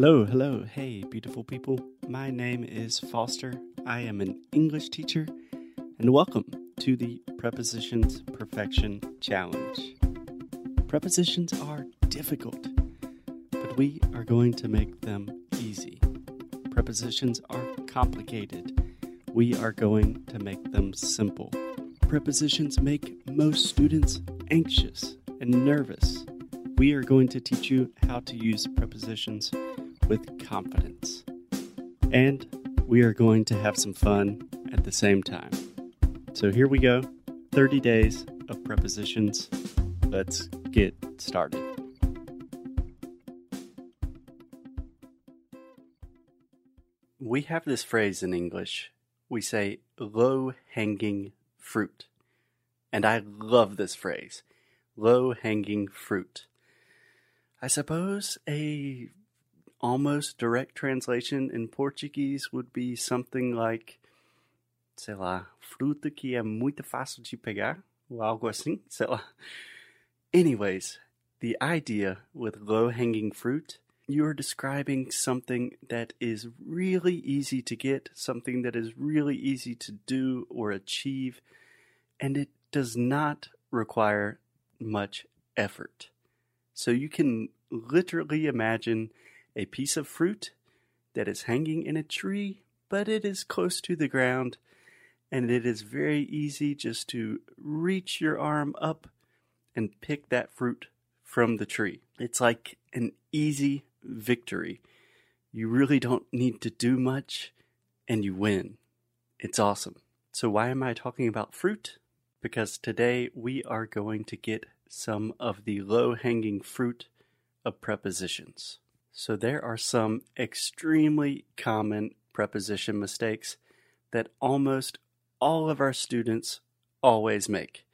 Hello, hello, hey, beautiful people. My name is Foster. I am an English teacher, and welcome to the Prepositions Perfection Challenge. Prepositions are difficult, but we are going to make them easy. Prepositions are complicated. We are going to make them simple. Prepositions make most students anxious and nervous. We are going to teach you how to use prepositions with confidence. And we are going to have some fun at the same time. So here we go 30 days of prepositions. Let's get started. We have this phrase in English. We say low hanging fruit. And I love this phrase low hanging fruit. I suppose a almost direct translation in Portuguese would be something like, sei lá, fruta que é muito fácil de pegar, ou algo assim, sei lá. Anyways, the idea with low hanging fruit, you are describing something that is really easy to get, something that is really easy to do or achieve, and it does not require much effort. So you can literally imagine a piece of fruit that is hanging in a tree, but it is close to the ground, and it is very easy just to reach your arm up and pick that fruit from the tree. It's like an easy victory. You really don't need to do much, and you win. It's awesome. So, why am I talking about fruit? Because today we are going to get some of the low hanging fruit of prepositions. So there are some extremely common preposition mistakes that almost all of our students always make.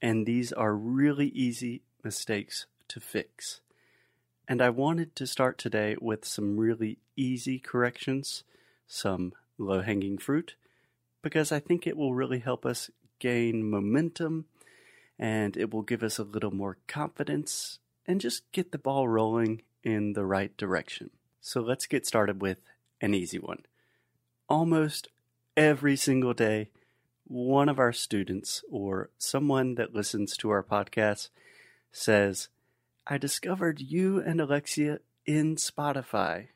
And these are really easy mistakes to fix. And I wanted to start today with some really easy corrections, some low hanging fruit, because I think it will really help us gain momentum and it will give us a little more confidence and just get the ball rolling in the right direction. So let's get started with an easy one. Almost every single day, one of our students or someone that listens to our podcast says, I discovered you and Alexia in Spotify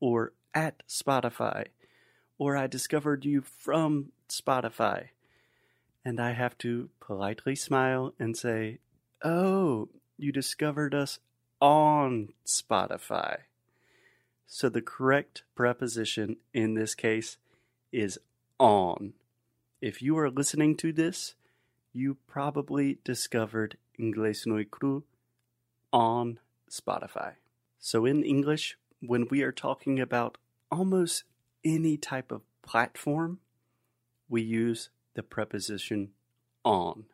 or at Spotify, or I discovered you from Spotify. And I have to politely smile and say, Oh, you discovered us on Spotify. So the correct preposition in this case is on. If you are listening to this, you probably discovered Inglês no Cru on Spotify. So in English, when we are talking about almost any type of platform, we use the preposition on.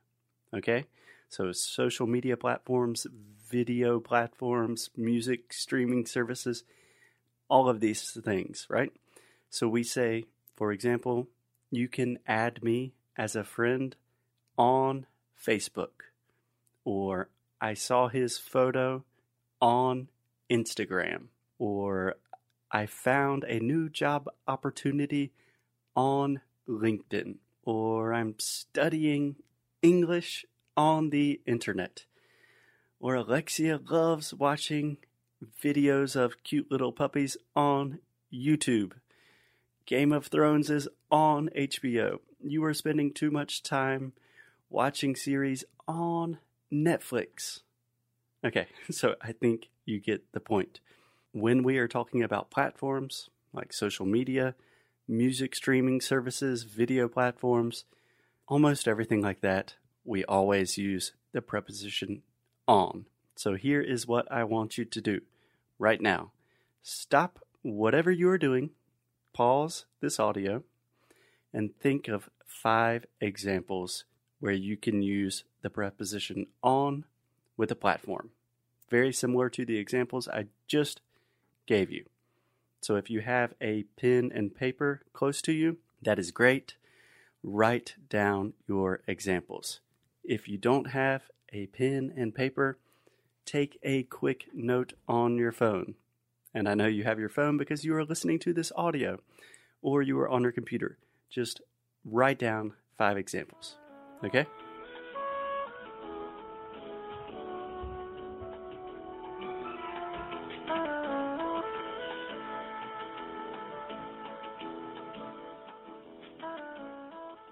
Okay? So, social media platforms, video platforms, music streaming services, all of these things, right? So, we say, for example, you can add me as a friend on Facebook, or I saw his photo on Instagram, or I found a new job opportunity on LinkedIn, or I'm studying English on the internet. Or Alexia loves watching videos of cute little puppies on YouTube. Game of Thrones is on HBO. You are spending too much time watching series on Netflix. Okay, so I think you get the point. When we are talking about platforms like social media, music streaming services, video platforms, almost everything like that, we always use the preposition on. So here is what I want you to do right now. Stop whatever you are doing, pause this audio, and think of five examples where you can use the preposition on with a platform. Very similar to the examples I just gave you. So if you have a pen and paper close to you, that is great. Write down your examples. If you don't have a pen and paper, take a quick note on your phone. and I know you have your phone because you are listening to this audio or you are on your computer. Just write down five examples. Okay?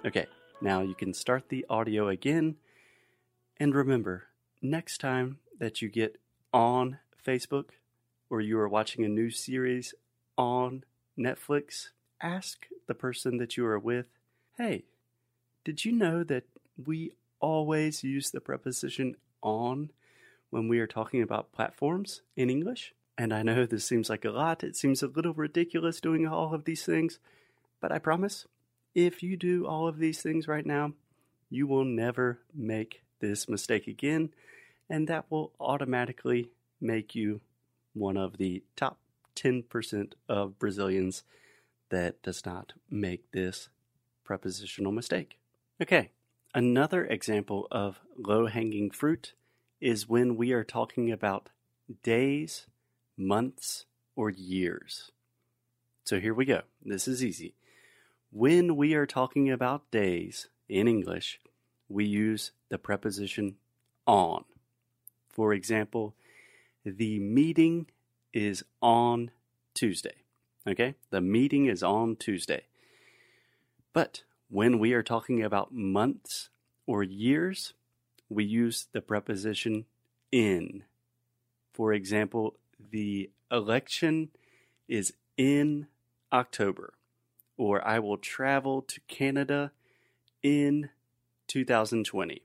Okay, now you can start the audio again. And remember, next time that you get on Facebook or you are watching a new series on Netflix, ask the person that you are with, hey, did you know that we always use the preposition on when we are talking about platforms in English? And I know this seems like a lot, it seems a little ridiculous doing all of these things, but I promise if you do all of these things right now, you will never make this mistake again, and that will automatically make you one of the top 10% of Brazilians that does not make this prepositional mistake. Okay, another example of low hanging fruit is when we are talking about days, months, or years. So here we go. This is easy. When we are talking about days in English, we use the preposition on. For example, the meeting is on Tuesday. Okay? The meeting is on Tuesday. But when we are talking about months or years, we use the preposition in. For example, the election is in October or I will travel to Canada in 2020,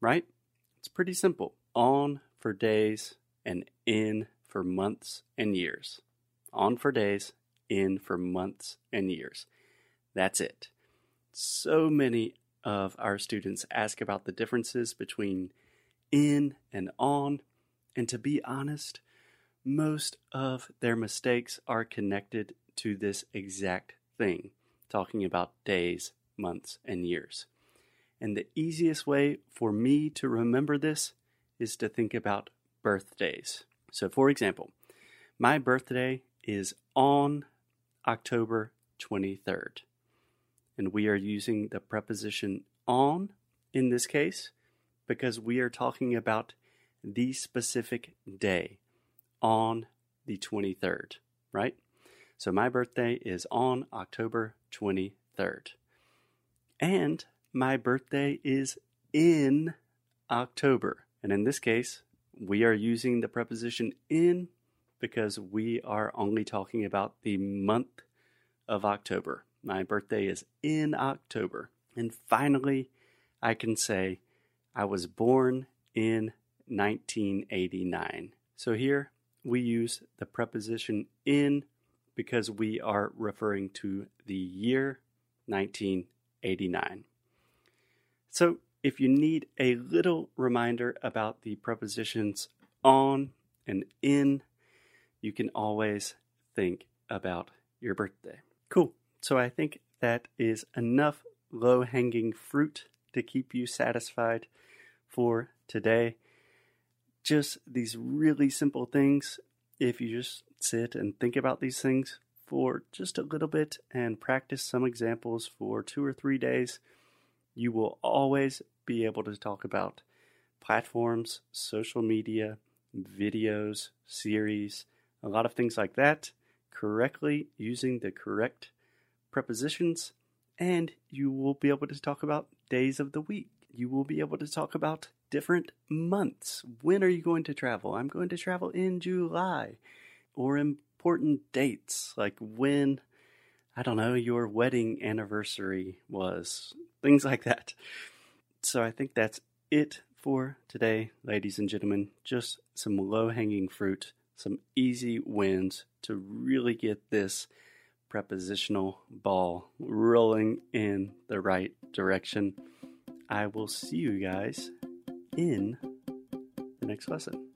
right? It's pretty simple. On for days and in for months and years. On for days, in for months and years. That's it. So many of our students ask about the differences between in and on, and to be honest, most of their mistakes are connected to this exact thing, talking about days, months, and years. And the easiest way for me to remember this is to think about birthdays. So, for example, my birthday is on October 23rd. And we are using the preposition on in this case because we are talking about the specific day on the 23rd, right? So my birthday is on October 23rd. And my birthday is in October. And in this case, we are using the preposition in because we are only talking about the month of October. My birthday is in October. And finally, I can say I was born in 1989. So here we use the preposition in because we are referring to the year 1989. So, if you need a little reminder about the prepositions on and in, you can always think about your birthday. Cool. So, I think that is enough low hanging fruit to keep you satisfied for today. Just these really simple things. If you just sit and think about these things for just a little bit and practice some examples for two or three days, you will always be able to talk about platforms, social media, videos, series, a lot of things like that correctly using the correct prepositions, and you will be able to talk about days of the week. You will be able to talk about different months. When are you going to travel? I'm going to travel in July or important dates, like when, I don't know, your wedding anniversary was, things like that. So I think that's it for today, ladies and gentlemen. Just some low hanging fruit, some easy wins to really get this prepositional ball rolling in the right direction. I will see you guys in the next lesson.